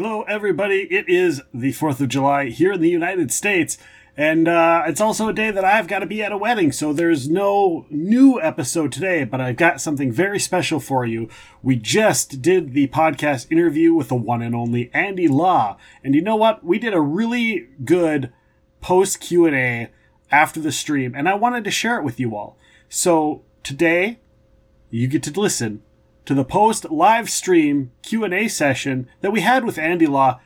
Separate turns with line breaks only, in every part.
Hello, everybody. It is the 4th of July here in the United States, and uh, it's also a day that I've got to be at a wedding, so there's no new episode today, but I've got something very special for you. We just did the podcast interview with the one and only Andy Law, and you know what? We did a really good post Q&A after the stream, and I wanted to share it with you all. So today, you get to listen to the post live stream Q&A session that we had with Andy Law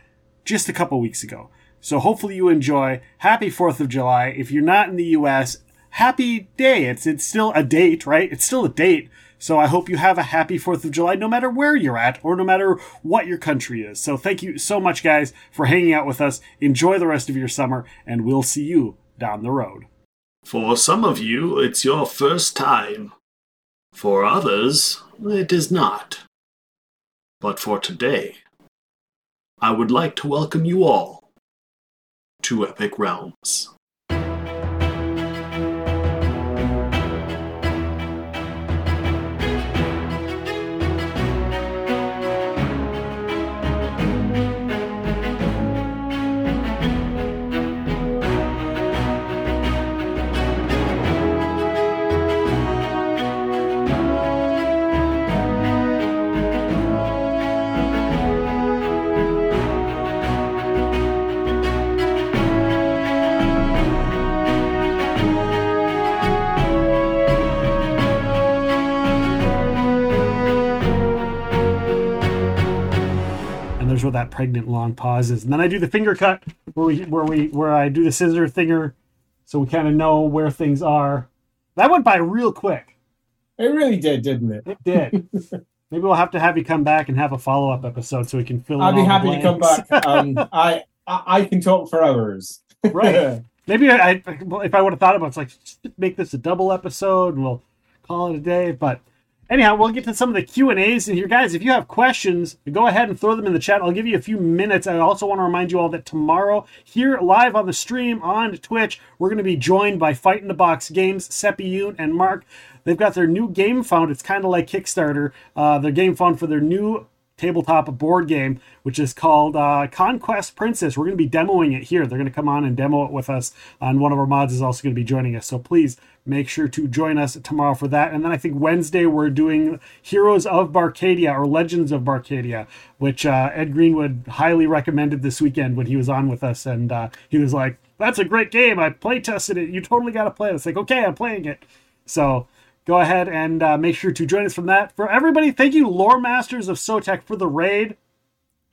just a couple weeks ago. So hopefully you enjoy. Happy 4th of July. If you're not in the US, happy day. It's it's still a date, right? It's still a date. So I hope you have a happy 4th of July no matter where you're at or no matter what your country is. So thank you so much guys for hanging out with us. Enjoy the rest of your summer and we'll see you down the road.
For some of you, it's your first time. For others, it is not. But for today, I would like to welcome you all to Epic Realms.
There's where that pregnant long pause is. And then I do the finger cut where we where we where I do the scissor thinger so we kind of know where things are. That went by real quick.
It really did, didn't it?
It did. Maybe we'll have to have you come back and have a follow up episode so we can fill in
I'd be happy to come back. Um, I, I I can talk for hours.
right. Maybe I, I well, if I would have thought about it, it's like just make this a double episode and we'll call it a day. But anyhow, we'll get to some of the Q and A's in here, guys. If you have questions, go ahead and throw them in the chat. I'll give you a few minutes. I also want to remind you all that tomorrow, here live on the stream on Twitch, we're going to be joined by Fight in the Box Games, Seppi Yoon and Mark. They've got their new Gamefound. It's kind of like Kickstarter. Uh, their Gamefound for their new tabletop board game, which is called uh, Conquest Princess. We're going to be demoing it here. They're going to come on and demo it with us, and one of our mods is also going to be joining us. So please make sure to join us tomorrow for that. And then I think Wednesday we're doing Heroes of Barcadia or Legends of Barcadia, which uh, Ed Greenwood highly recommended this weekend when he was on with us, and uh, he was like, "That's a great game. I play tested it. You totally got to play it." It's like, okay, I'm playing it. So go ahead and uh, make sure to join us from that. For everybody, thank you, Lore Masters of Sotek, for the raid.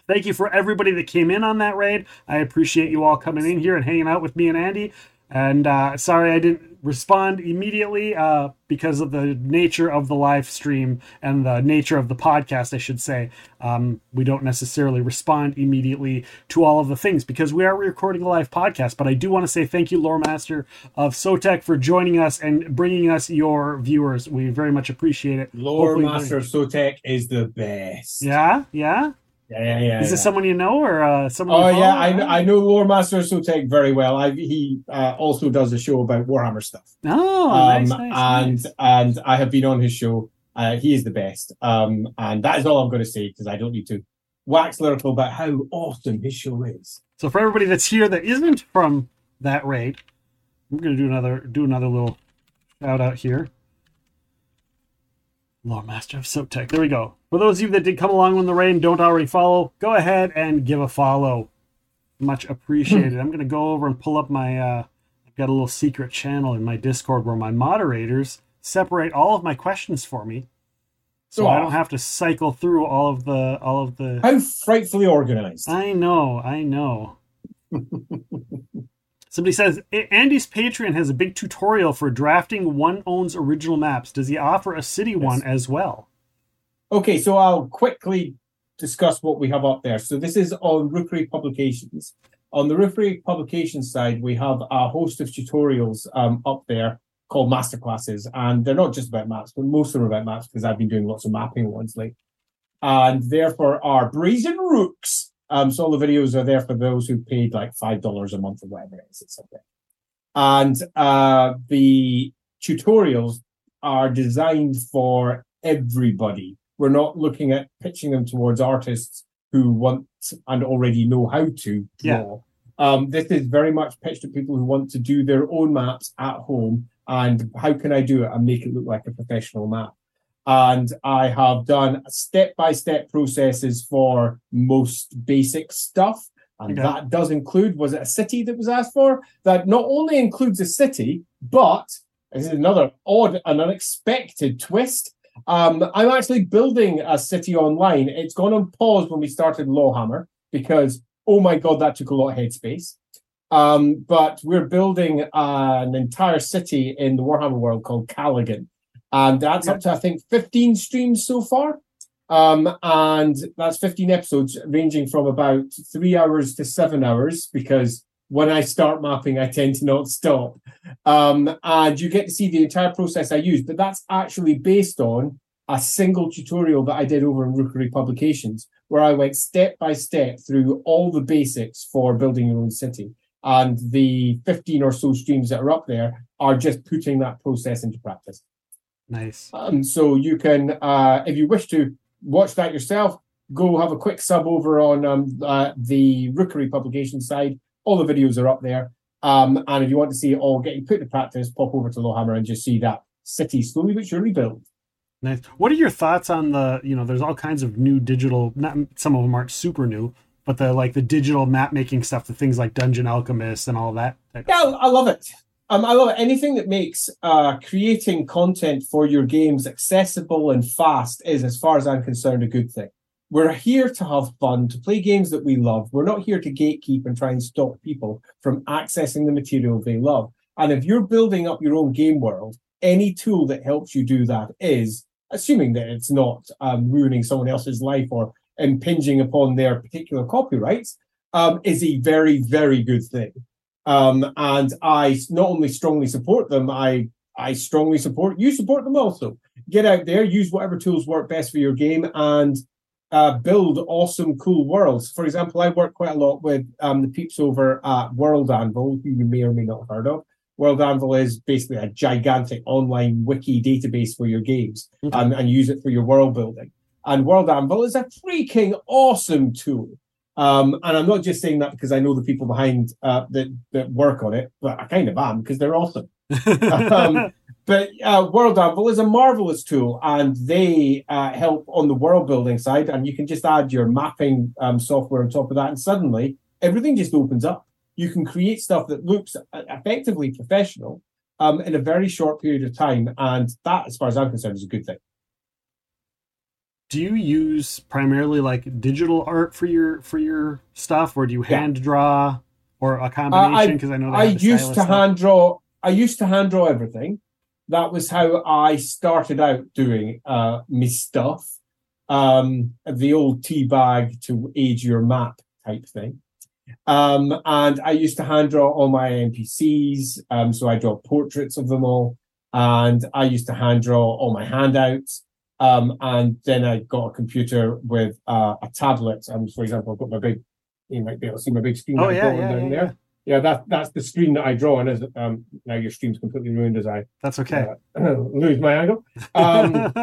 Thank you for everybody that came in on that raid. I appreciate you all coming in here and hanging out with me and Andy. And uh, sorry I didn't respond immediately uh, because of the nature of the live stream and the nature of the podcast, I should say. Um, we don't necessarily respond immediately to all of the things because we are recording a live podcast. But I do want to say thank you, Lore Master of Sotek, for joining us and bringing us your viewers. We very much appreciate it.
Lore
Hopefully-
Master of Sotek is the best.
Yeah, yeah.
Yeah, yeah. yeah
Is this
yeah.
someone you know or uh, someone?
Oh yeah. I, I know Lore Master of Sotek very well. I, he uh, also does a show about Warhammer stuff.
Oh,
um,
nice, nice,
and
nice.
and I have been on his show. Uh, he is the best. Um, and that is all I'm going to say because I don't need to wax lyrical about how awesome his show is.
So for everybody that's here that isn't from that raid, I'm gonna do another do another little shout out here. Lore Master of Sotek. There we go. For those of you that did come along on the rain don't already follow, go ahead and give a follow. Much appreciated. I'm gonna go over and pull up my uh I've got a little secret channel in my Discord where my moderators separate all of my questions for me. So I don't have to cycle through all of the all of the
How frightfully organized.
I know, I know. Somebody says Andy's Patreon has a big tutorial for drafting one owns original maps. Does he offer a city one as well?
Okay, so I'll quickly discuss what we have up there. So this is on Rookery Publications. On the Rookery Publications side, we have a host of tutorials um, up there called masterclasses, and they're not just about maps, but most of them are about maps because I've been doing lots of mapping ones lately. And therefore, our Brazen Rooks. Um, so all the videos are there for those who paid like five dollars a month or whatever it is. It's. And uh, the tutorials are designed for everybody. We're not looking at pitching them towards artists who want and already know how to draw. Um, this is very much pitched at people who want to do their own maps at home and how can I do it and make it look like a professional map. And I have done step by step processes for most basic stuff. And
Okay.
that does include, was it a city that was asked for? That not only includes a city, but this is another odd and unexpected twist. Um, I'm actually building a city online. It's gone on pause when we started Lawhammer because, oh my God, that took a lot of headspace. Um, but we're building an entire city in the Warhammer world called Callaghan. And that's up to, I think, 15 streams so far. Um, and that's 15 episodes ranging from about three hours to seven hours because when I start mapping, I tend to not stop. Um, and you get to see the entire process I use, but that's actually based on a single tutorial that I did over in Rookery Publications, where I went step by step through all the basics for building your own city. And the 15 or so streams that are up there are just putting that process into practice.
Nice.
Um, so you can, uh, if you wish to watch that yourself, go have a quick sub over on um, uh, the Rookery publication side. All the videos are up there. Um, and if you want to see it all getting put to practice, pop over to Lawhammer and just see that city slowly but surely build.
Nice. What are your thoughts on the, you know, there's all kinds of new digital, not some of them aren't super new, but the like the digital map making stuff, the things like Dungeon Alchemist and all that.
Yeah, I love it. Um, I love it. Anything that makes uh, creating content for your games accessible and fast is, as far as I'm concerned, a good thing. We're here to have fun, to play games that we love. We're not here to gatekeep and try and stop people from accessing the material they love. And if you're building up your own game world, any tool that helps you do that is, assuming that it's not um, ruining someone else's life or impinging upon their particular copyrights, um, is a very, very good thing. Um, and I not only strongly support them, I I strongly support you support them also. Get out there, use whatever tools work best for your game, and uh, build awesome, cool worlds. For example, I work quite a lot with um, the peeps over at World Anvil, who you may or may not have heard of. World Anvil is basically a gigantic online wiki database for your games
Okay.
um, and use it for your world building. And World Anvil is a freaking awesome tool. Um, and I'm not just saying that because I know the people behind uh, that that work on it, but I kind of am because they're awesome. um, but uh, World Anvil is a marvelous tool, and they uh, help on the world building side. And you can just add your mapping um, software on top of that, and suddenly everything just opens up. You can create stuff that looks uh, effectively professional um, in a very short period of time, and that, as far as I'm concerned, is a good thing.
do you use primarily like digital art for your for your stuff or do you
Yeah.
hand draw or a combination because I, know they
I
have the
used to
stuff.
hand draw. I used to hand draw everything. That was how I started out doing uh, my stuff. Um, the old tea bag to age your map type thing. Um, and I used to hand draw all my NPCs. Um, so I draw portraits of them all, and I used to hand draw all my handouts. Um, and then I got a computer with uh, a tablet. And for example, I've got my big. You might be able to see my big screen.
oh yeah yeah,
down
yeah,
there
yeah.
yeah, that that's the screen that I draw on. Is um, now your stream's completely ruined as I
that's okay
uh, lose my angle. Um,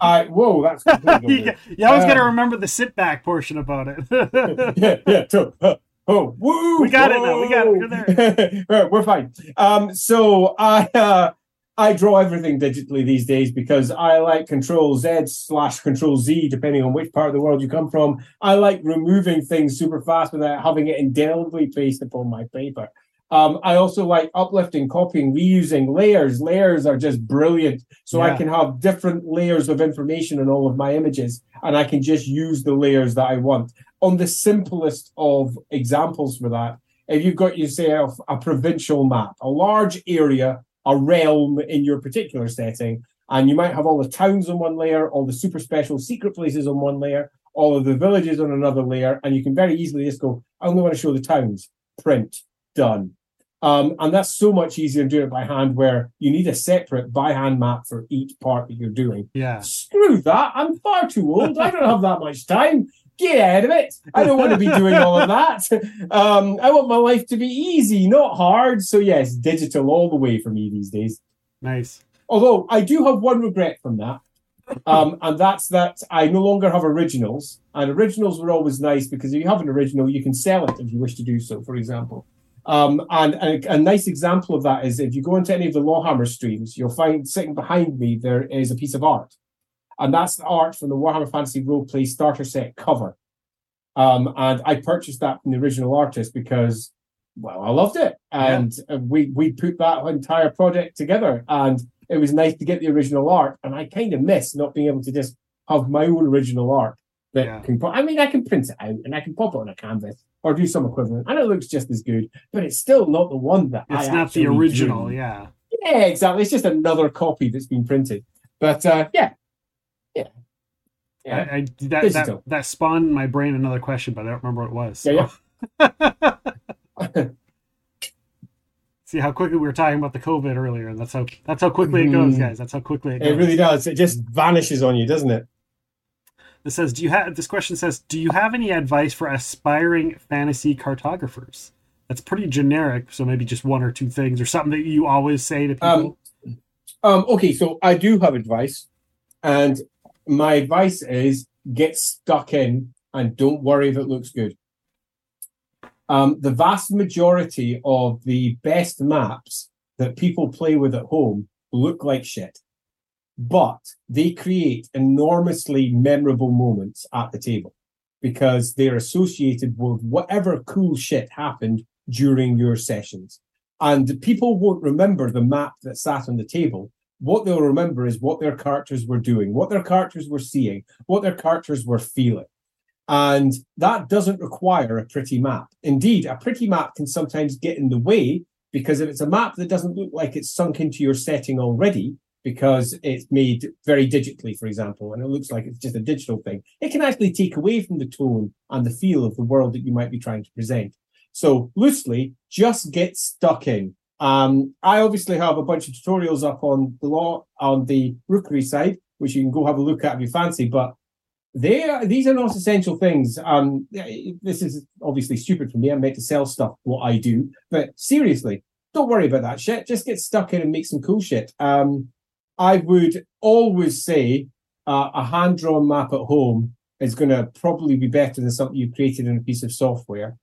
I whoa, that's completely
you, always got to
Um,
remember the sit back portion about it
yeah, yeah. So, uh, oh, woo!
We got it now, we got it, we're
there. Right, we're fine. Um, so I uh, I draw everything digitally these days because I like Control Z slash Control Z, depending on which part of the world you come from. I like removing things super fast without having it indelibly pasted upon my paper. Um, I also like uplifting, copying, reusing layers. Layers are just brilliant. So I can have different layers of information in all of my images, and I can just use the layers that I want. On the simplest of examples for that, if you've got yourself a provincial map, a large area, a realm in your particular setting, and you might have all the towns on one layer, all the super special secret places on one layer, all of the villages on another layer, and you can very easily just go, I only want to show the towns, print, done. Um, and that's so much easier than doing it by hand, where you need a separate by hand map for each part that you're doing.
yeah
Screw that. I'm far too old. I don't have that much time. Get out of it. I don't want to be doing all of that. Um, I want my life to be easy, not hard. So, yes, digital all the way for me these days.
nice
Although I do have one regret from that. um, and that's that I no longer have originals. And originals were always nice because if you have an original, you can sell it if you wish to do so, for example. Um, and, and a, a nice example of that is if you go into any of the Lawhammer streams, you'll find sitting behind me there is a piece of art. And that's the art from the Warhammer Fantasy Roleplay starter set cover. Um, and I purchased that from the original artist because, well, I loved it. And uh, we, we put that entire project together. And it was nice to get the original art. And I kind of miss not being able to just have my own original art that
Yeah.
can. I mean, I can print it out and I can pop it on a canvas or do some equivalent, and it looks just as good. But it's still not the one that
It's
I
not the original,
drew.
yeah.
Yeah, exactly. It's just another copy that's been printed. But uh, yeah, yeah, yeah.
I, I, that, that, that spawned in my brain another question, but I don't remember what it was.
Yeah,
so- See how quickly we were talking about the COVID earlier, and that's how that's how quickly it goes,
Mhm.
guys. That's how quickly it goes.
It really does. It just vanishes on you, doesn't it?
This says, do you have this question says, do you have any advice for aspiring fantasy cartographers? That's pretty generic, so maybe just one or two things or something that you always say to people.
Um, Um, okay, so I do have advice, and my advice is get stuck in and don't worry if it looks good. Um, the vast majority of the best maps that people play with at home look like shit, but they create enormously memorable moments at the table because they're associated with whatever cool shit happened during your sessions. And people won't remember the map that sat on the table. What they'll remember is what their characters were doing, what their characters were seeing, what their characters were feeling. And that doesn't require a pretty map. Indeed, a pretty map can sometimes get in the way because if it's a map that doesn't look like it's sunk into your setting already, because it's made very digitally, for example, and it looks like it's just a digital thing, it can actually take away from the tone and the feel of the world that you might be trying to present. So loosely, just get stuck in. Um, I obviously have a bunch of tutorials up on the law on the rookery side, which you can go have a look at if you fancy. But they are, these are not essential things. Um, this is obviously stupid for me. I'm meant to sell stuff what I do, but seriously, don't worry about that shit. Just get stuck in and make some cool shit. Um, I would always say uh, a hand drawn map at home is going to probably be better than something you've created in a piece of software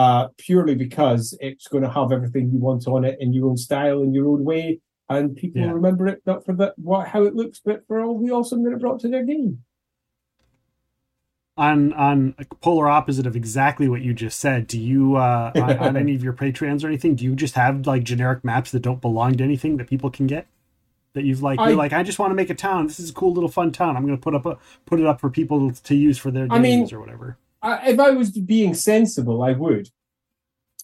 uh, purely because it's going to have everything you want on it in your own style, in your own way, and people
Yeah.
will remember it not for that what how it looks, but for all the awesome that it brought to their game.
on on a polar opposite of exactly what you just said do you uh on, on any of your patreons or anything do you just have like generic maps that don't belong to anything that people can get that you've like
I-
you're like i just want to make a town this is a cool little fun town i'm gonna put up a put it up for people to use for their
I mean-
games or whatever
I, if I was being sensible, I would.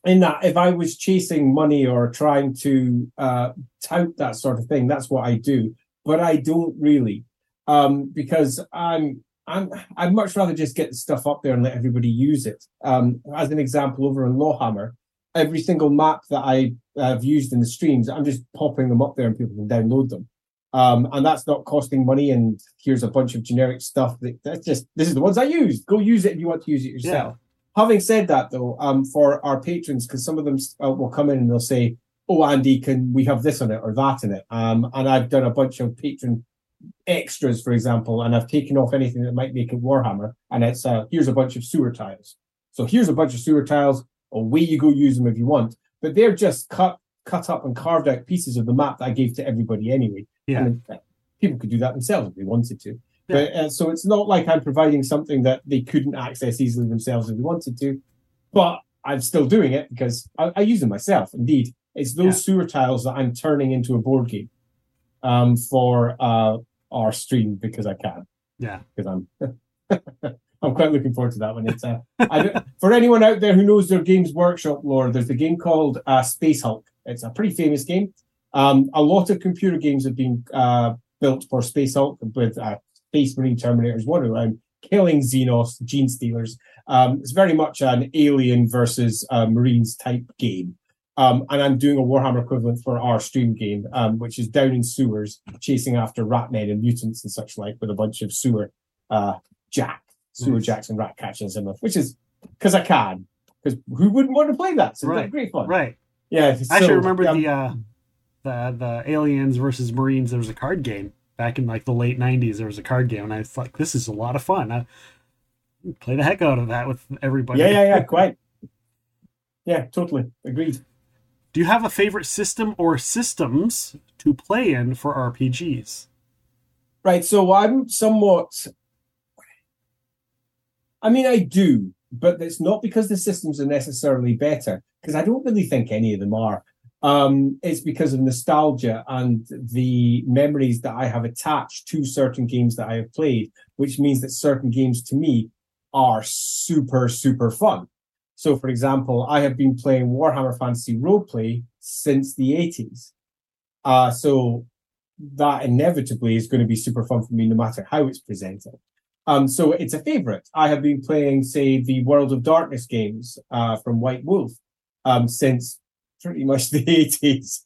In that, if I was chasing money or trying to uh, tout that sort of thing, that's what I do. But I don't really, um, because I'm I'm I'd much rather just get the stuff up there and let everybody use it. Um, as an example, over in Lawhammer, every single map that I have used in the streams, I'm just popping them up there and people can download them. Um, and that's not costing money. And here's a bunch of generic stuff that that's just this is the ones I use. Go use it if you want to use it yourself. Having said that, though, um, for our patrons, because some of them uh, will come in and they'll say, "Oh, Andy, can we have this on it or that in it?" Um, and I've done a bunch of patron extras, for example, and I've taken off anything that might make it Warhammer, and it's uh, here's a bunch of sewer tiles. So here's a bunch of sewer tiles. Away you go, use them if you want. But they're just cut, cut up and carved out pieces of the map that I gave to everybody anyway.
Yeah.
And uh, people could do that themselves if they wanted to. But uh, so it's not like I'm providing something that they couldn't access easily themselves if they wanted to. But I'm still doing it because I, I use them myself. Indeed, it's those
Yeah.
sewer tiles that I'm turning into a board game um, for uh, our stream because I can
yeah
because I'm I'm quite looking forward to that one. It's uh, I don't- for anyone out there who knows their Games Workshop lore. There's a game called uh, Space Hulk. It's a pretty famous game. Um, a lot of computer games have been uh, built for Space Hulk with uh, Space Marine Terminators one around killing Xenos, Genestealers. Um, it's very much an Alien versus uh, Marines type game. Um, and I'm doing a Warhammer equivalent for our stream game, um, which is down in sewers, chasing after ratmen and mutants and such like, with a bunch of sewer uh, jack, sewer
Nice.
jacks and rat catchers them, which is because I can. Because who wouldn't want to play that? So
Right,
great fun.
right
Yeah.
i actually remember
um,
the uh the the aliens versus marines there was a card game back in like the late '90s. There was a card game, and I thought this is a lot of fun. I play the heck out of that with everybody.
Yeah, yeah, yeah, quite. Yeah, totally agreed.
Do you have a favorite system or systems to play in for RPGs?
Right. So I'm somewhat. I mean, I do, but it's not because the systems are necessarily better, because I don't really think any of them are. Um, it's because of nostalgia and the memories that I have attached to certain games that I have played, which means that certain games to me are super, super fun. So, for example, I have been playing Warhammer Fantasy Roleplay since the 80s. Uh, so that inevitably is going to be super fun for me no matter how it's presented. Um, so it's a favorite. I have been playing, say, the World of Darkness games uh, from White Wolf um, since pretty much the 80s.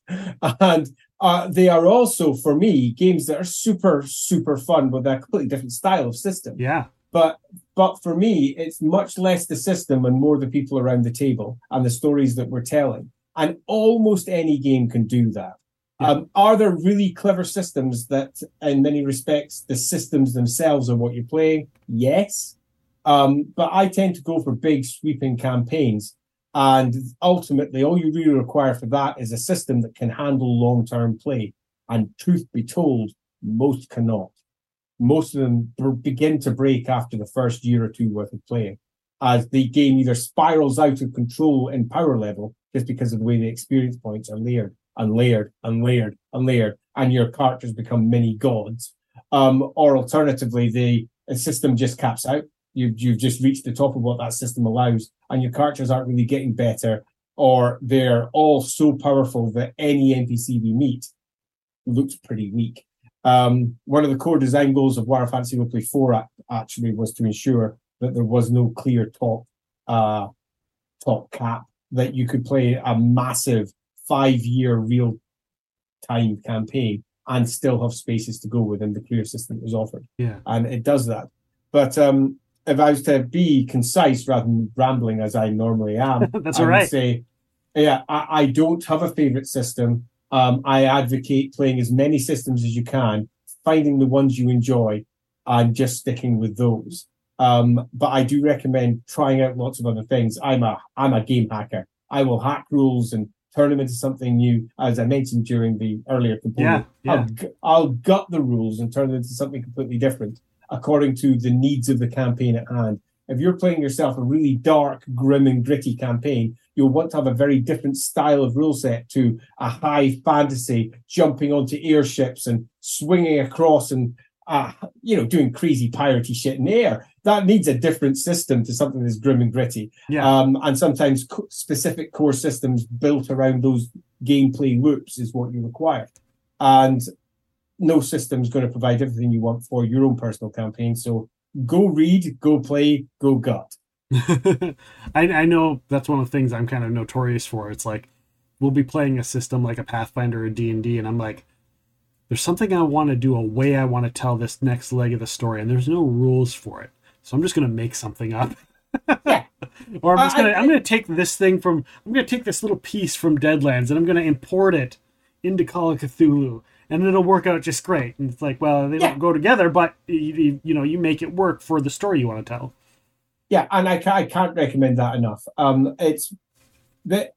And uh, they are also, for me, games that are super, super fun with a completely different style of system.
Yeah.
But but for me, it's much less the system and more the people around the table and the stories that we're telling. And almost any game can do that. Um, are there really clever systems that, in many respects, the systems themselves are what you're playing? Yes. Um, but I tend to go for big, sweeping campaigns. And ultimately, all you really require for that is a system that can handle long term play. And truth be told, most cannot. Most of them begin to break after the first year or two worth of playing, as the game either spirals out of control in power level just because of the way the experience points are layered and layered and layered and layered, and your characters become mini gods. Um, or alternatively, the, system just caps out. You've, you've just reached the top of what that system allows, and your characters aren't really getting better, or they're all so powerful that any NPC we meet looks pretty weak. Um, one of the core design goals of Warhammer Fantasy Roleplay 4 actually was to ensure that there was no clear top uh, top cap, that you could play a massive five year real time campaign and still have spaces to go within the clear system that was offered.
Yeah.
And it does that. But um, if I was to be concise rather than rambling as I normally am,
That's
I
all
would
right.
say, yeah, I, I don't have a favorite system. Um, I advocate playing as many systems as you can, finding the ones you enjoy, and just sticking with those. Um, but I do recommend trying out lots of other things. I'm a I'm a game hacker. I will hack rules and turn them into something new, as I mentioned during the earlier component.
Yeah, yeah.
I'll, I'll gut the rules and turn them into something completely different according to the needs of the campaign at hand. If you're playing yourself a really dark, grim, and gritty campaign, you'll want to have a very different style of rule set to a high fantasy, jumping onto airships and swinging across and uh, you know doing crazy piratey shit in the air. That needs a different system to something that's grim and gritty.
Yeah.
Um, and sometimes co- specific core systems built around those gameplay loops is what you require. And no system's going to provide everything you want for your own personal campaign. So go read, go play, go gut.
I, I know that's one of the things I'm kind of notorious for. It's like we'll be playing a system like a Pathfinder or D and D, and I'm like, there's something I want to do, a way I want to tell this next leg of the story, and there's no rules for it. So I'm just gonna make something up.
Yeah.
or I'm just
I-
gonna
I-
I'm gonna take this thing from I'm gonna take this little piece from Deadlands and I'm gonna import it into Call of Cthulhu and it'll work out just great. And it's like, well, they
Yeah.
don't go together, but you, you, know, you make it work for the story you want to tell.
Yeah, and I can't, I can't recommend that enough. Um, it's the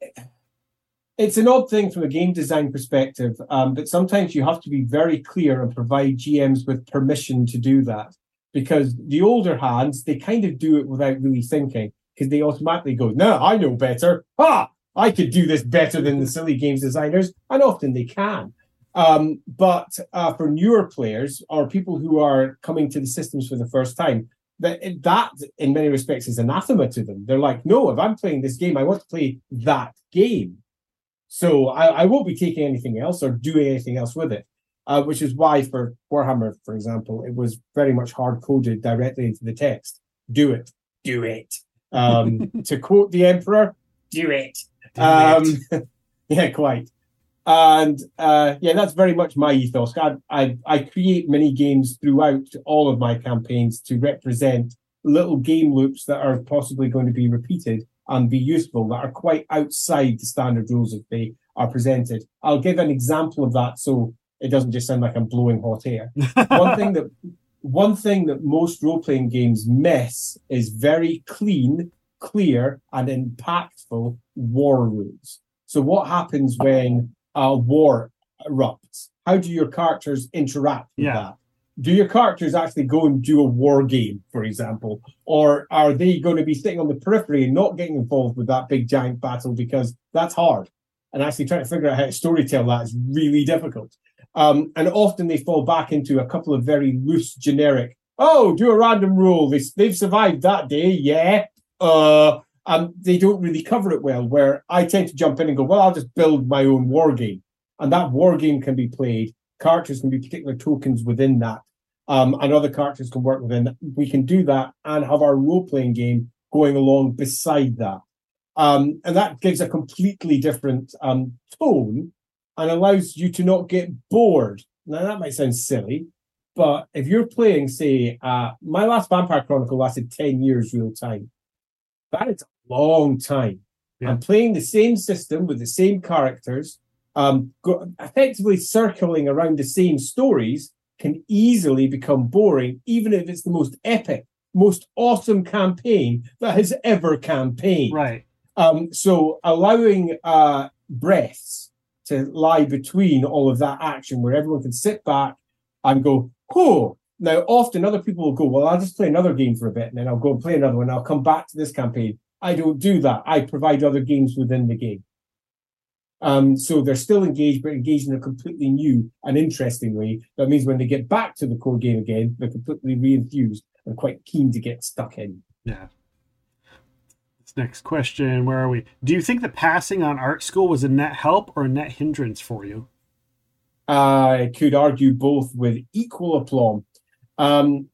it's an odd thing from a game design perspective, um, but sometimes you have to be very clear and provide GMs with permission to do that. Because the older hands, they kind of do it without really thinking, because they automatically go, "No, I know better. Ah, I could do this better than the silly games designers," and often they can. Um, but uh, for newer players or people who are coming to the systems for the first time, that that in many respects is anathema to them. They're like, no, if I'm playing this game, I want to play that game. So I, I won't be taking anything else or doing anything else with it. Uh, which is why for Warhammer, for example, it was very much hard coded directly into the text. Do it, do it. Um, to quote the Emperor, do it. Um, yeah, quite. And uh, yeah, that's very much my ethos. I, I, I create mini games throughout all of my campaigns to represent little game loops that are possibly going to be repeated and be useful that are quite outside the standard rules if they are presented. I'll give an example of that. So it doesn't just sound like I'm blowing hot air. one thing that one thing that most role playing games miss is very clean, clear, and impactful war rules. So, what happens when a war erupts? How do your characters interact with
Yeah.
that? Do your characters actually go and do a war game, for example, or are they going to be sitting on the periphery and not getting involved with that big giant battle because that's hard? And actually trying to figure out how to storytell that is really difficult. Um, and often they fall back into a couple of very loose, generic. Oh, do a random roll. They, they've survived that day, yeah. Uh, and they don't really cover it well. Where I tend to jump in and go, well, I'll just build my own war game, and that war game can be played. Characters can be particular tokens within that, um, and other characters can work within. We can do that and have our role playing game going along beside that, um, and that gives a completely different um, tone and allows you to not get bored. Now that might sound silly, but if you're playing, say, uh, my last Vampire Chronicle lasted ten years real time. That is a long time.
Yeah.
I'm playing the same system with the same characters, um, go, effectively circling around the same stories can easily become boring, even if it's the most epic, most awesome campaign that has ever campaigned.
right.
Um, so allowing uh, breaths to lie between all of that action where everyone can sit back and go, oh, now often other people will go, well, I'll just play another game for a bit and then I'll go and play another one. I'll come back to this campaign. I don't do that. I provide other games within the game. Um, so they're still engaged, but engaged in a completely new and interesting way. That means when they get back to the core game again, they're completely re-enthused and quite keen to get stuck in.
Yeah. This next question, where are we? Do you think the passing on art school was a net help or a net hindrance for you?
I could argue both with equal aplomb. Um,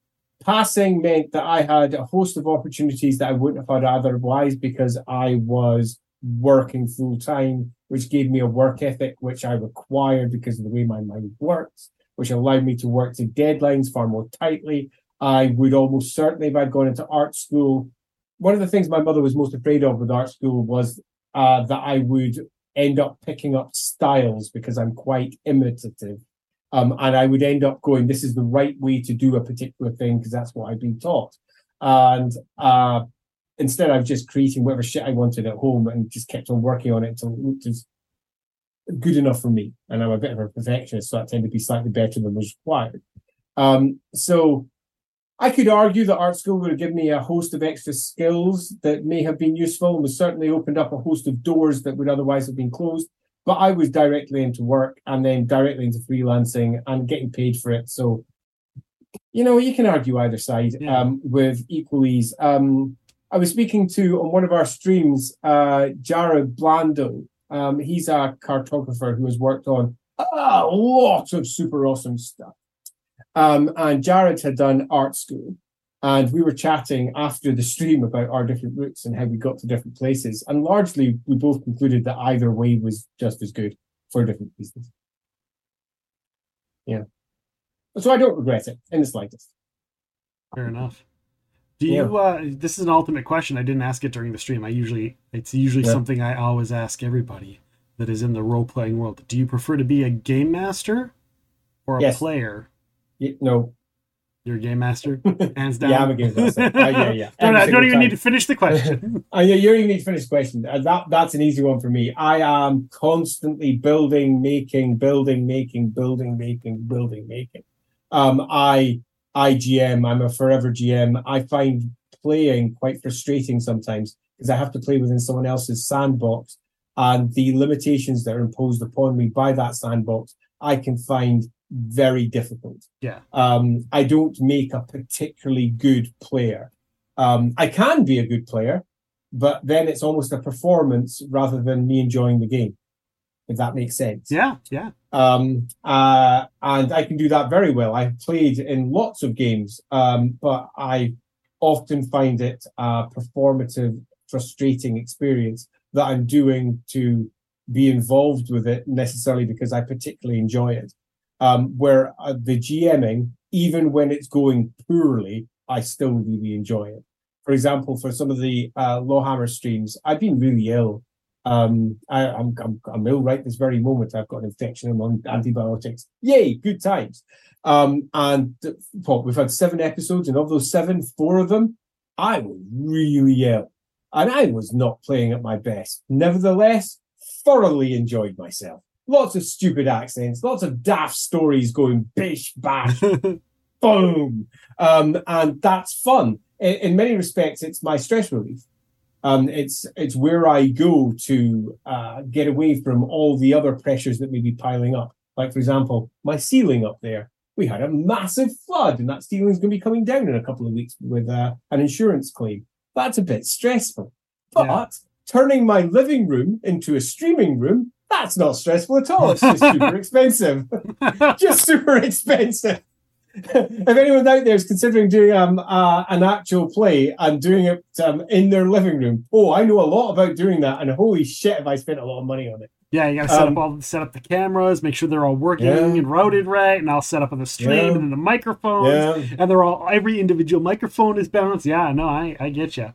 passing meant that I had a host of opportunities that I wouldn't have had otherwise because I was working full time, which gave me a work ethic which I required because of the way my mind works, which allowed me to work to deadlines far more tightly. I would almost certainly, if I'd gone into art school, one of the things my mother was most afraid of with art school was uh, that I would end up picking up styles because I'm quite imitative. Um, and I would end up going, this is the right way to do a particular thing because that's what I've been taught. And uh, instead, I was just creating whatever shit I wanted at home and just kept on working on it until it looked as good enough for me. And I'm a bit of a perfectionist, so I tend to be slightly better than was required. Um, so I could argue that art school would have given me a host of extra skills that may have been useful and was certainly opened up a host of doors that would otherwise have been closed. But I was directly into work and then directly into freelancing and getting paid for it. So, you know, you can argue either side
Yeah.
um, with equal ease. Um, I was speaking to on one of our streams, uh, Jared Blando. Um, he's a cartographer who has worked on a lot of super awesome stuff. Um, and Jared had done art school, and we were chatting after the stream about our different routes and how we got to different places. And largely, we both concluded that either way was just as good for different reasons. Yeah. So I don't regret it in the slightest.
Fair enough. Do you? Uh, this is an ultimate question. I didn't ask it during the stream. I usually, it's usually
Yeah.
something I always ask everybody that is in the role playing world. Do you prefer to be a game master or a
Yes.
player?
Y- No,
You're a game master, hands down.
yeah, I'm a game master. Uh, yeah, yeah.
don't, I don't even
time.
need to finish the question.
Uh, yeah, you don't even need to finish the question. Uh, that that's an easy one for me. I am constantly building, making, building, making, building, making, building, making. Um, I I GM. I'm a forever GM. I find playing quite frustrating sometimes because I have to play within someone else's sandbox, and the limitations that are imposed upon me by that sandbox, I can find very difficult.
Yeah.
Um, I don't make a particularly good player. Um, I can be a good player, but then it's almost a performance rather than me enjoying the game, if that makes sense.
yeah, yeah.
Um, uh, and I can do that very well. I've played in lots of games, um, but I often find it a performative, frustrating experience that I'm doing to be involved with it necessarily because I particularly enjoy it. Um, where uh, the GMing, even when it's going poorly, I still really enjoy it. For example, for some of the uh, Lawhammer streams, I've been really ill Um, I, I'm, I'm I'm ill right this very moment. I've got an infection. I'm on antibiotics. Yay, good times. Um, and what we've had seven episodes, and of those seven, four of them, I was really ill, and I was not playing at my best. Nevertheless, thoroughly enjoyed myself. Lots of stupid accents, lots of daft stories going bish bash, boom, um, and that's fun. In, in many respects, it's my stress relief. Um, it's it's where I go to uh, get away from all the other pressures that may be piling up. Like for example, my ceiling up there. We had a massive flood, and that ceiling's going to be coming down in a couple of weeks with uh, an insurance claim. That's a bit stressful. But yeah. turning my living room into a streaming room, that's not stressful at all. It's just super expensive. just super expensive. if anyone out there is considering doing um, uh, an actual play and doing it um, in their living room, oh, I know a lot about doing that, and holy shit, have I spent a lot of money on it.
Yeah, you gotta set um, up all set up the cameras, make sure they're all working yeah. and routed right, and I'll set up on the stream yeah. and then the microphones, yeah. and they're all every individual microphone is balanced. Yeah, no, I I get you.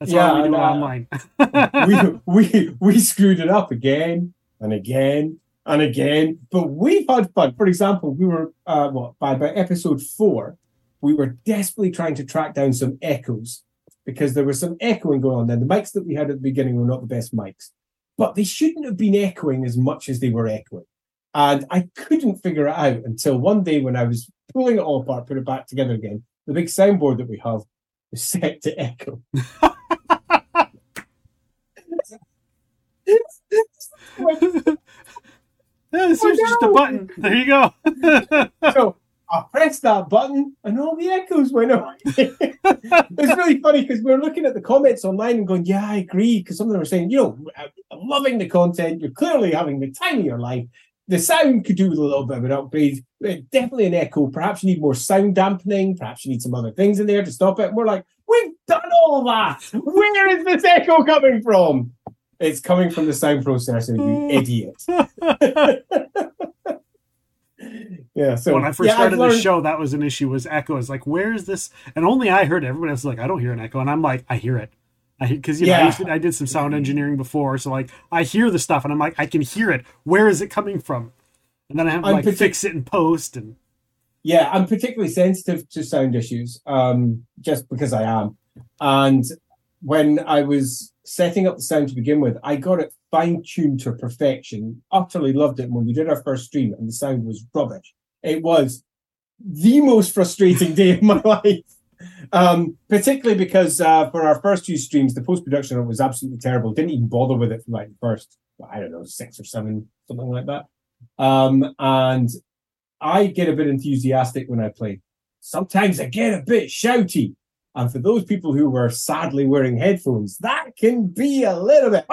That's yeah, all we do uh, online.
we we we screwed it up again and again and again. But we've had fun. For example, we were uh, what by about episode four, we were desperately trying to track down some echoes because there was some echoing going on. Then the mics that we had at the beginning were not the best mics, but they shouldn't have been echoing as much as they were echoing. And I couldn't figure it out until one day when I was pulling it all apart, put it back together again. The big soundboard that we have is set to echo.
Yeah, it's oh, no. just a button. There you go.
so I pressed that button and all the echoes went away. it's really funny because we are looking at the comments online and going, yeah, I agree. Because some of them are saying, you know, I'm loving the content. You're clearly having the time of your life. The sound could do with a little bit of an upgrade. Eh, definitely an echo. Perhaps you need more sound dampening. Perhaps you need some other things in there to stop it. And we're like, we've done all that. Where is this echo coming from? It's coming from the sound processor, you idiot. yeah. So
when I first
yeah,
started learned... the show, that was an issue. Was echo? Is like, where is this? And only I heard it. Everybody else was like, I don't hear an echo, and I'm like, I hear it. I because you know yeah. I, I, did some sound engineering before, so like I hear the stuff, and I'm like, I can hear it. Where is it coming from? And then I have to like partic- fix it in post and.
Yeah, I'm particularly sensitive to sound issues, um, just because I am. And when I was setting up the sound to begin with, I got it fine tuned to perfection. Utterly loved it when we did our first stream, and the sound was rubbish. It was the most frustrating day of my life. Um, particularly because uh, for our first few streams, the post production was absolutely terrible. Didn't even bother with it for like the first, I don't know, six or seven, something like that. Um, and I get a bit enthusiastic when I play. Sometimes I get a bit shouty. And for those people who were sadly wearing headphones, that can be a little bit.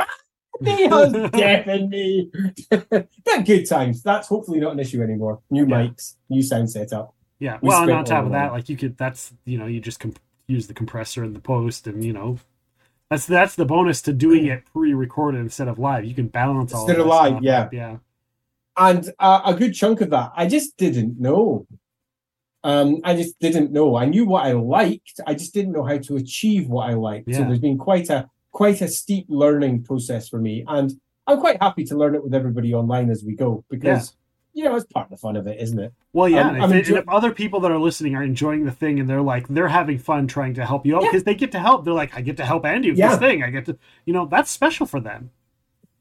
has deafened me. but good times. That's hopefully not an issue anymore. New yeah. mics, new sound setup.
Yeah. We well, and on top of that, like you could, that's you know, you just comp- use the compressor in the post, and you know, that's that's the bonus to doing it pre-recorded instead of live. You can balance all
instead of live.
Yeah.
Yeah. And uh, a good chunk of that, I just didn't know. Um, I just didn't know. I knew what I liked. I just didn't know how to achieve what I liked. Yeah. So there's been quite a quite a steep learning process for me, and I'm quite happy to learn it with everybody online as we go because yeah. you know it's part of the fun of it, isn't it?
Well, yeah. Um, if, enjoy- if, other people that are listening are enjoying the thing and they're like they're having fun trying to help you out because yeah. they get to help. They're like, I get to help Andy with yeah. this thing. I get to, you know, that's special for them.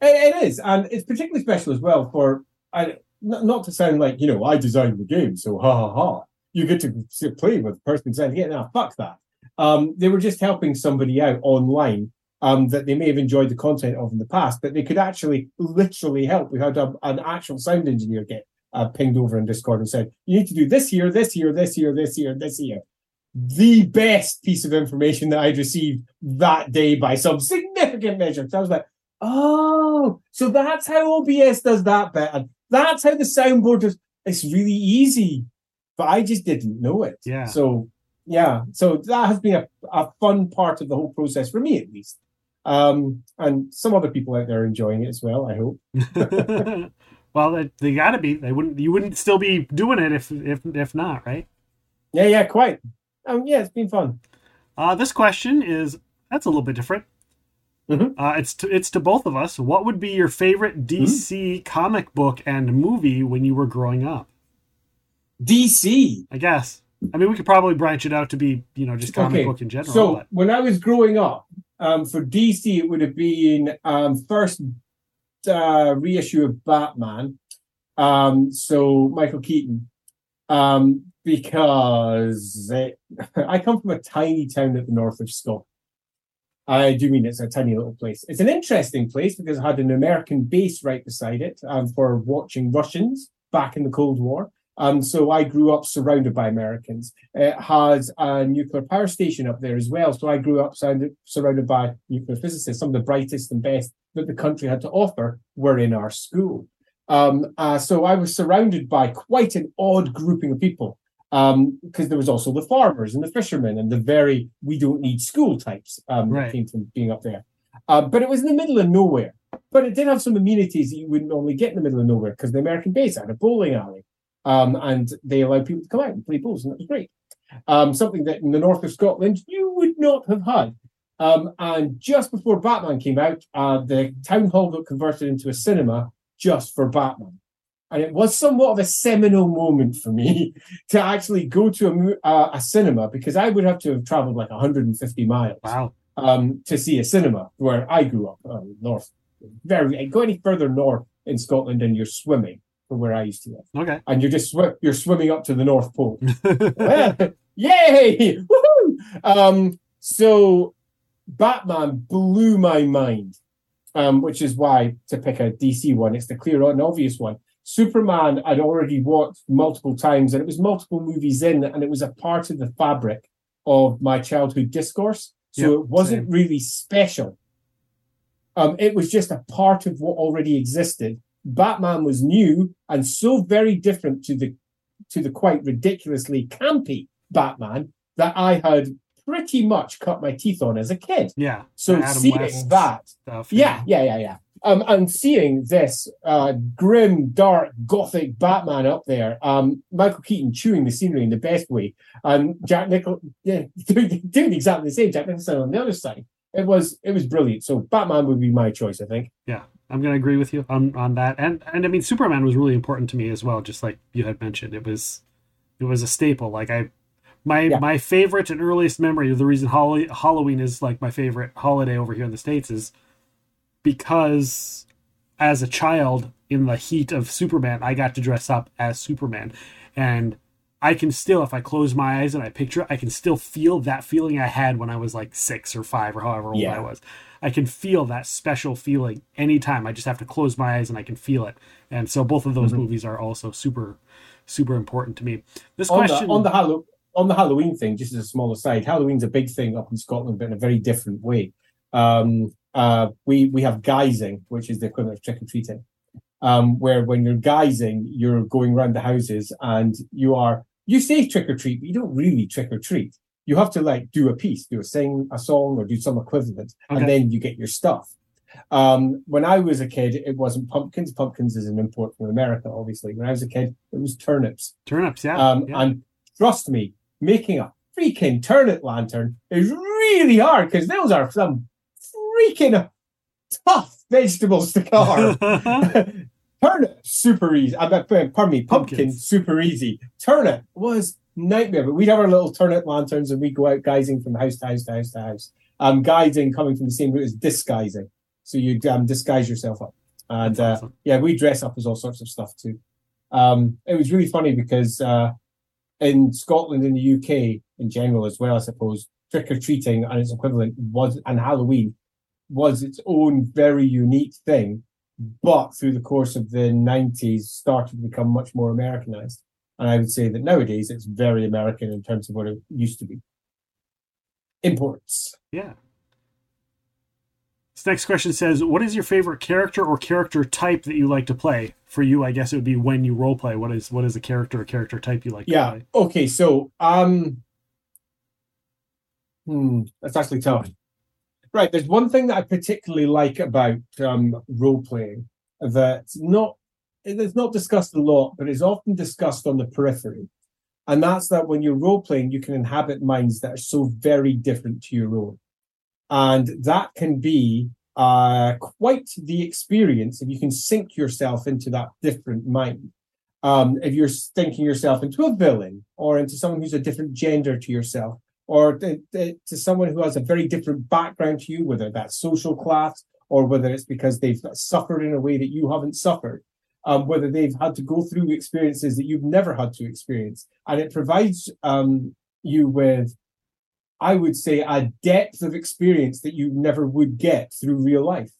it, it is, and it's particularly special as well for I. Not to sound like you know I designed the game, so ha ha ha you get to play with the person saying, yeah, now fuck that. Um, they were just helping somebody out online um, that they may have enjoyed the content of in the past, but they could actually literally help. We had a, an actual sound engineer get uh, pinged over in Discord and said, you need to do this here, this here, this here, this here, this here. The best piece of information that I'd received that day by some significant measure. So I was like, oh, so that's how OBS does that bit. And that's how the soundboard does. It's really easy but I just didn't know it.
Yeah.
So yeah, so that has been a, a fun part of the whole process for me at least. Um, and some other people out there enjoying it as well. I hope.
well, they, they got to be. They wouldn't. You wouldn't still be doing it if if if not, right?
Yeah, yeah, quite. Um, yeah, it's been fun.
Uh, this question is that's a little bit different.
Mhm.
Uh, it's to, it's to both of us. What would be your favorite DC comic book and movie when you were growing up?
DC.
I guess. I mean, we could probably branch it out to be, you know, just comic
Okay,
book in general.
So
but
when I was growing up, um, for DC, it would have been um, first uh, reissue of Batman. Um, so Michael Keaton, um, because it, I come from a tiny town at the north of Scotland. I do mean it's a tiny little place. It's an interesting place because it had an American base right beside it um, for watching Russians back in the Cold War. Um, so I grew up surrounded by Americans. It has a nuclear power station up there as well. So I grew up surrounded, surrounded by nuclear physicists. Some of the brightest and best that the country had to offer were in our school. Um, uh, so I was surrounded by quite an odd grouping of people because there was also the farmers and the fishermen and the very we don't need school types um,
Right.
that came from being up there. Uh, but it was in the middle of nowhere. But it did have some amenities that you wouldn't normally get in the middle of nowhere because the American base had a bowling alley. Um, and they allowed people to come out and play bowls, and that was great. Um, something that in the north of Scotland you would not have had. Um, and just before Batman came out, uh, the town hall got converted into a cinema just for Batman. And it was somewhat of a seminal moment for me to actually go to a, uh, a cinema because I would have to have traveled like 150 miles
wow.
um, to see a cinema where I grew up, um, north. Very go any further north in Scotland, and you're swimming from where I used to live,
Okay.
and you're just sw- you're swimming up to the North Pole. Yay! Woohoo! Um, so Batman blew my mind, um, which is why to pick a DC one, it's the clear and obvious one. Superman I'd already watched multiple times, and it was multiple movies in, and it was a part of the fabric of my childhood discourse. So
Yep,
it wasn't
same.
really special. Um, it was just a part of what already existed. Batman was new and so very different to the to the quite ridiculously campy Batman that I had pretty much cut my teeth on as a kid.
Yeah.
So
Adam
seeing
West
that,
stuff.
yeah, yeah, yeah, yeah. Um, and seeing this uh, grim, dark, gothic Batman up there, um, Michael Keaton chewing the scenery in the best way, and Jack Nicholson yeah, doing, doing exactly the same. Jack Nicholson on the other side. It was it was brilliant. So Batman would be my choice, I think.
I'm gonna agree with you on, on that. And and I mean Superman was really important to me as well, just like you had mentioned. It was it was a staple. Like I my
Yeah.
my favorite and earliest memory of the reason Hall- Halloween is like my favorite holiday over here in the States is because as a child in the heat of Superman, I got to dress up as Superman. And I can still, if I close my eyes and I picture it, I can still feel that feeling I had when I was like six or five or however old
Yeah.
I was. I can feel that special feeling anytime. I just have to close my eyes and I can feel it. And so both of those
Mhm.
movies are also super, super important to me. This
on
question,
the on the Hallow- on the Halloween thing, just as a small aside, Halloween's a big thing up in Scotland, but in a very different way. Um, uh, we we have guising, which is the equivalent of trick or treating, um, where when you're guising, you're going around the houses and you are you say trick or treat, but you don't really trick or treat. You have to like do a piece, do a sing, a song, or do some equivalent,
Okay.
and then you get your stuff. Um, when I was a kid, it wasn't pumpkins. Pumpkins is an import from America, obviously. When I was a kid, it was turnips.
turnips, yeah.
Um,
yeah.
And trust me, making a freaking turnip lantern is really hard because those are some freaking tough vegetables to carve. turnip super easy. I pardon me, pumpkin
Pumpkins.
super easy. Turnip was nightmare. But we'd have our little turnip lanterns and we'd go out guising from house to house to house to house. Um, guising coming from the same route as disguising. So you'd um, disguise yourself up. And uh, yeah, we dress up as all sorts of stuff too. Um, it was really funny because uh, in Scotland, in the UK, in general as well, I suppose, trick or treating and its equivalent was, and Halloween was its own very unique thing. But through the course of the 90s, started to become much more Americanized. And I would say that nowadays it's very American in terms of what it used to be. Imports.
Yeah. This next question says, "What is your favorite character or character type that you like to play?" For you, I guess it would be when you role play. What is what is a character or character type you like
Yeah.
to play?
Okay. So, um, hmm, that's actually tough. Right. There's one thing that I particularly like about um, role playing that's not it's not discussed a lot, but it's often discussed on the periphery, and that's that when you're role playing, you can inhabit minds that are so very different to your own, and that can be uh, quite the experience if you can sink yourself into that different mind. Um, if you're sinking yourself into a villain or into someone who's a different gender to yourself, or to, to someone who has a very different background to you, whether that's social class or whether it's because they've suffered in a way that you haven't suffered, um, whether they've had to go through experiences that you've never had to experience. And it provides um, you with, I would say, a depth of experience that you never would get through real life.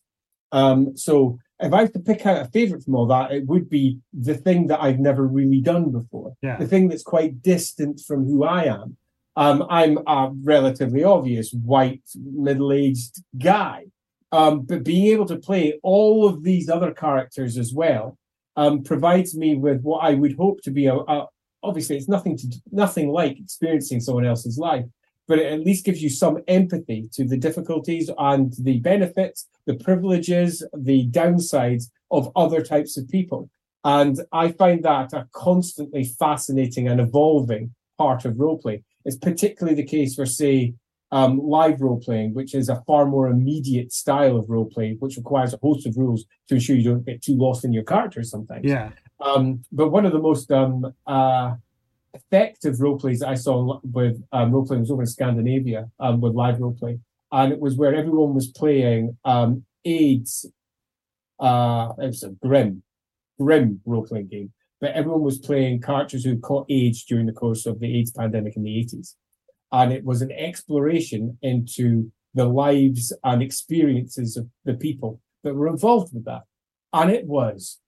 Um, so if I have to pick out a favorite from all that, it would be the thing that I've never really done before,
yeah.
the thing that's quite distant from who I am. Um, I'm a relatively obvious white middle-aged guy, um, but being able to play all of these other characters as well um, provides me with what I would hope to be a, a obviously it's nothing to nothing like experiencing someone else's life, but it at least gives you some empathy to the difficulties and the benefits, the privileges, the downsides of other types of people. And I find that a constantly fascinating and evolving part of roleplay. It's particularly the case for, say, um, live role playing, which is a far more immediate style of role play, which requires a host of rules to ensure you don't get too lost in your characters sometimes.
Yeah.
Um, but one of the most um, uh, effective role plays I saw with um, role playing was over in Scandinavia um, with live role play, and it was where everyone was playing um, AIDS. Uh, it was a grim, grim role playing game but everyone was playing characters who caught AIDS during the course of the AIDS pandemic in the 80s. And it was an exploration into the lives and experiences of the people that were involved with that. And it was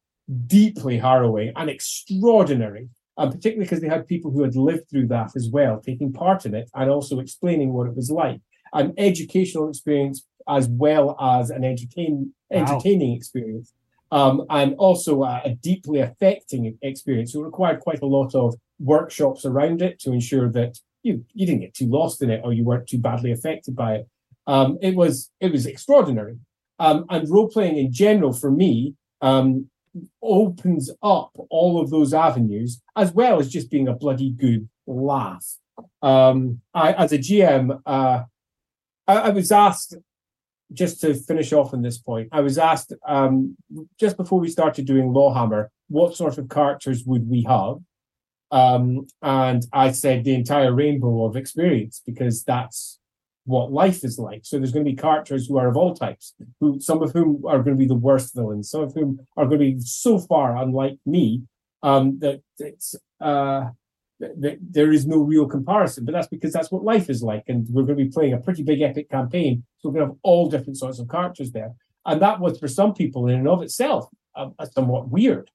deeply harrowing and extraordinary, and particularly because they had people who had lived through that as well, taking part in it and also explaining what it was like. An educational experience as well as an entertain, entertaining wow. experience um, and also a, a, deeply affecting experience. So it required quite a lot of workshops around it to ensure that you you didn't get too lost in it or you weren't too badly affected by it. Um, it was it was extraordinary. Um, and role playing in general for me um, opens up all of those avenues as well as just being a bloody good laugh. Um, I, as a GM, uh, I, I was asked just to finish off on this point, I was asked um, just before we started doing Lawhammer, what sort of characters would we have? Um, and I said the entire rainbow of experience because that's what life is like. So there's going to be characters who are of all types, who some of whom are going to be the worst villains, some of whom are going to be so far unlike me um, that it's uh, that there is no real comparison, but that's because that's what life is like. And we're going to be playing a pretty big epic campaign. So we're going to have all different sorts of characters there. And that was for some people in and of itself um, somewhat weird.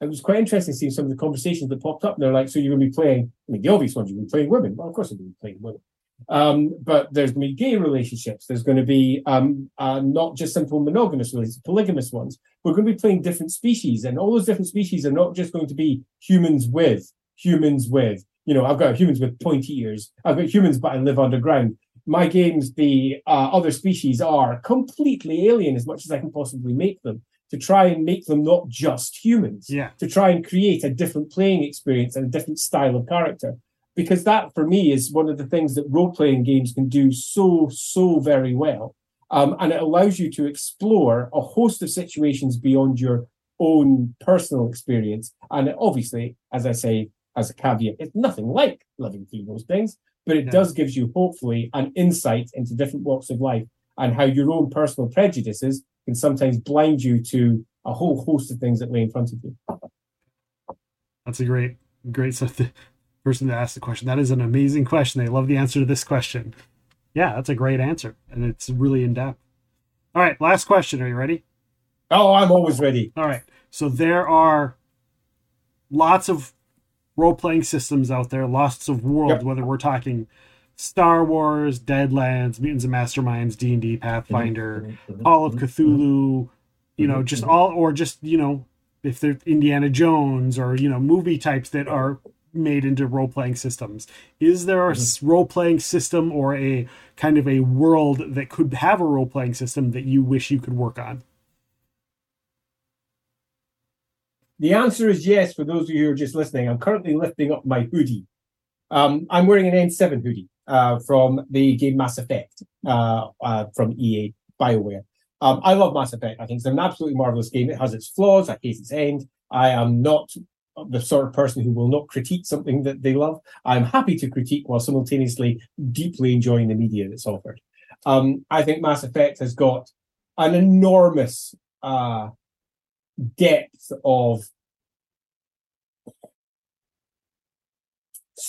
It was quite interesting seeing some of the conversations that popped up. They're like, so you're going to be playing, I mean, the obvious ones, you're going to be playing women. Well, of course, I'm going to be playing women. Um, but there's going to be gay relationships. There's going to be um, uh, not just simple monogamous relationships, polygamous ones. We're going to be playing different species, and all those different species are not just going to be humans with humans with. You know, I've got humans with pointy ears. I've got humans, but I live underground. My games, the uh, other species are completely alien as much as I can possibly make them to try and make them not just humans.
Yeah.
To try and create a different playing experience and a different style of character. Because that, for me, is one of the things that role playing games can do so, so very well. Um, and it allows you to explore a host of situations beyond your own personal experience. And obviously, as I say, as a caveat, it's nothing like living through those things, but it yeah. does gives you hopefully an insight into different walks of life and how your own personal prejudices can sometimes blind you to a whole host of things that lay in front of you.
That's a great, great person to ask the question. That is an amazing question. I love the answer to this question. Yeah, that's a great answer, and it's really in depth. All right, last question. Are you ready?
Oh, I'm always ready.
All right. So there are lots of role playing systems out there, lots of World, yep. whether we're talking Star Wars, Deadlands, Mutants and Masterminds, D and D, Pathfinder, mm-hmm. mm-hmm. Call of. Cthulhu, you know, just all, or just you know, if they're Indiana Jones or you know, movie types that are made into role playing systems. Is there a role playing system or a kind of a world that could have a role playing system that you wish you could work on?
The answer is yes for those of you who are just listening. I'm currently lifting up my hoodie. Um, I'm wearing an N7 hoodie from the game Mass Effect uh, uh, from EA BioWare. Um, I love Mass Effect. I think it's an absolutely marvelous game. It has its flaws. I hate its end. I am not the sort of person who will not critique something that they love. I'm happy to critique while simultaneously deeply enjoying the media that's offered. Um, I think Mass Effect has got an enormous uh, depth of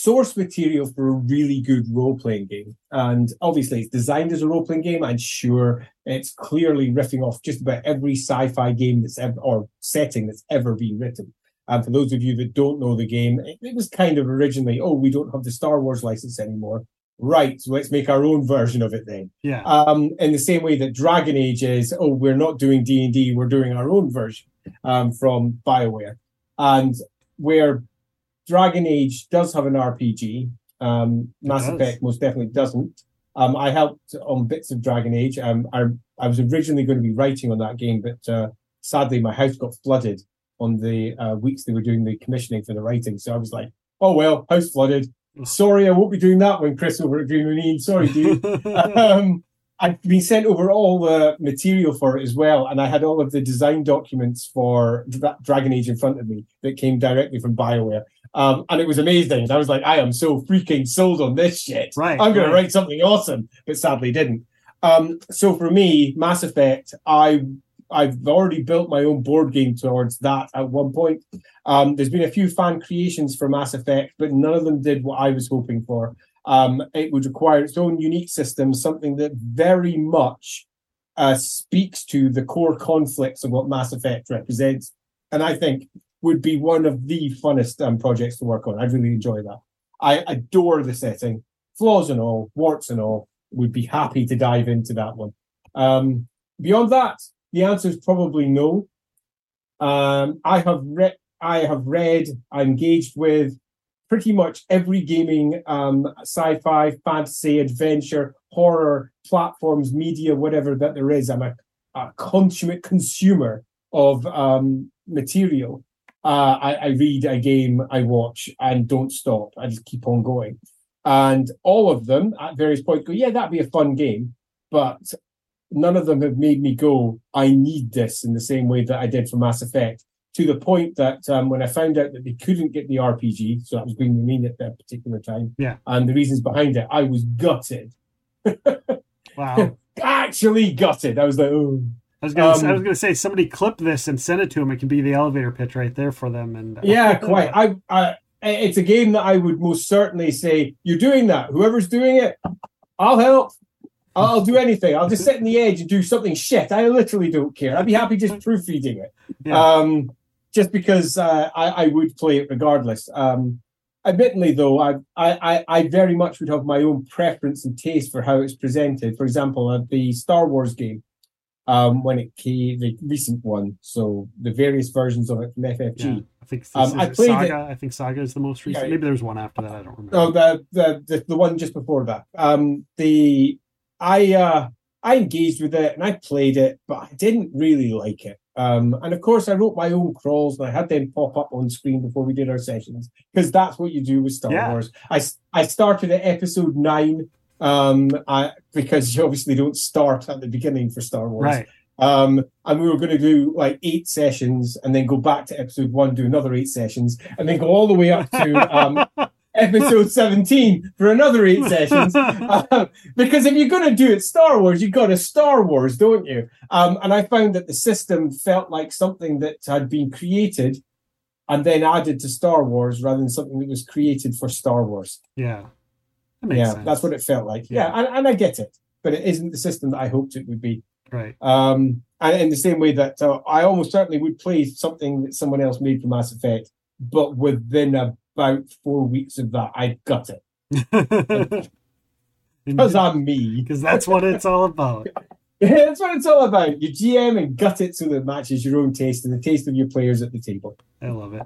source material for a really good role playing game. And obviously, it's designed as a role playing game. And sure, it's clearly riffing off just about every sci fi game that's ever, or setting that's ever been written. And for those of you that don't know the game, it, it was kind of originally, oh, we don't have the Star Wars license anymore. Right, so let's make our own version of it then.
Yeah.
Um, in the same way that Dragon Age is, oh, we're not doing D and D, we're doing our own version um, from Bioware, and where Dragon Age does have an RPG, um, Mass. Effect most definitely doesn't. Um, I helped on bits of Dragon Age. Um, I, I was originally going to be writing on that game, but uh, sadly my house got flooded on the uh, weeks they were doing the commissioning for the writing. So I was like, oh well, house flooded. Sorry, I won't be doing that when Chris over at Green Ronin. Sorry, dude. um, I've been sent over all the material for it as well, and I had all of the design documents for Dra- Dragon Age in front of me that came directly from Bioware. Um, and it was amazing. I was like, I am so freaking sold on this shit.
Right,
I'm going
right.
to write something awesome, but sadly didn't. Um, so for me, Mass Effect, I I've already built my own board game towards that at one point. Um, there's been a few fan creations for Mass Effect, but none of them did what I was hoping for. Um, it would require its own unique system, something that very much uh, speaks to the core conflicts of what Mass Effect represents, and I think would be one of the funnest um, projects to work on. I'd really enjoy that. I adore the setting, flaws and all, warts and all. Would be happy to dive into that one. Um, beyond that, the answer is probably no. Um, I have read, I have read, I engaged with pretty much every gaming, um, sci-fi, fantasy, adventure, horror platforms, media, whatever that there is. I'm a, a consummate consumer of um, material. Uh, I, I read, I game, I watch, and don't stop. I just keep on going. And all of them at various points go, yeah, that'd be a fun game. But none of them have made me go, I need this in the same way that I did for Mass Effect. To the point that um, when I found out that they couldn't get the RPG, so that was Green Ronin at that particular time,
Yeah.
and the reasons behind it, I was gutted.
wow.
Actually gutted. I was like, oh.
I was gonna,
Um,
I was gonna say somebody clip this and send it to them. It can be the elevator pitch right there for them. And uh,
Yeah, quite. I, I, it's a game that I would most certainly say, you're doing that. Whoever's doing it, I'll help. I'll do anything. I'll just sit in the edge and do something shit. I literally don't care. I'd be happy just proofreading it.
Yeah.
Um, just because uh, I, I would play it regardless. Um, admittedly, though, I, I, I very much would have my own preference and taste for how it's presented. For example, uh, the Star Wars game, um, when it came, the recent one, so the various versions of it from FFG.
yeah. I think
Um, I played it-
I think Saga is the most recent.
Yeah.
Maybe there's one after that. I don't remember.
Oh, the, the the the one just before that. Um, the I uh I engaged with it and I played it, but I didn't really like it. Um, and of course, I wrote my own crawls and I had them pop up on screen before we did our sessions because that's what you do with Star
Yeah.
Wars. I started at episode nine. Um, I because you obviously don't start at the beginning for Star Wars.
right.
Um, and we were going to do like eight sessions and then go back to episode one, do another eight sessions, and then go all the way up to um, episode 17 for another eight sessions. Um, because if you're going to do it Star Wars, you've got to Star Wars, don't you? Um, and I found that the system felt like something that had been created and then added to Star Wars rather than something that was created for Star Wars.
yeah. That
Yeah,
sense.
that's what it felt like. Yeah,
Yeah.
and, and I get it, but it isn't the system that I hoped it would be.
right.
Um, and in the same way that uh, I almost certainly would play something that someone else made for Mass Effect, but within about four weeks of that, I got it because I'm me.
Because that's what it's all about.
yeah, That's what it's all about. You GM and gut it so that it matches your own taste and the taste of your players at the table.
I love it.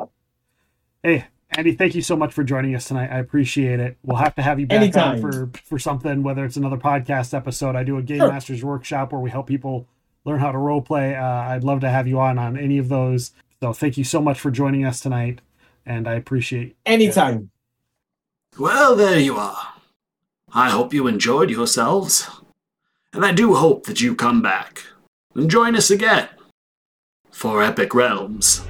Hey, Andy, thank you so much for joining us tonight. I appreciate it. We'll have to have you back
Anytime.
on for for something, whether it's another podcast episode. I do a game
Sure.
masters workshop where we help people learn how to role play. Uh, I'd love to have you on on any of those. So thank you so much for joining us tonight, and I appreciate.
Anytime.
Well, there you are. I hope you enjoyed yourselves. And I do hope that you come back. and join us again for Epic Realms.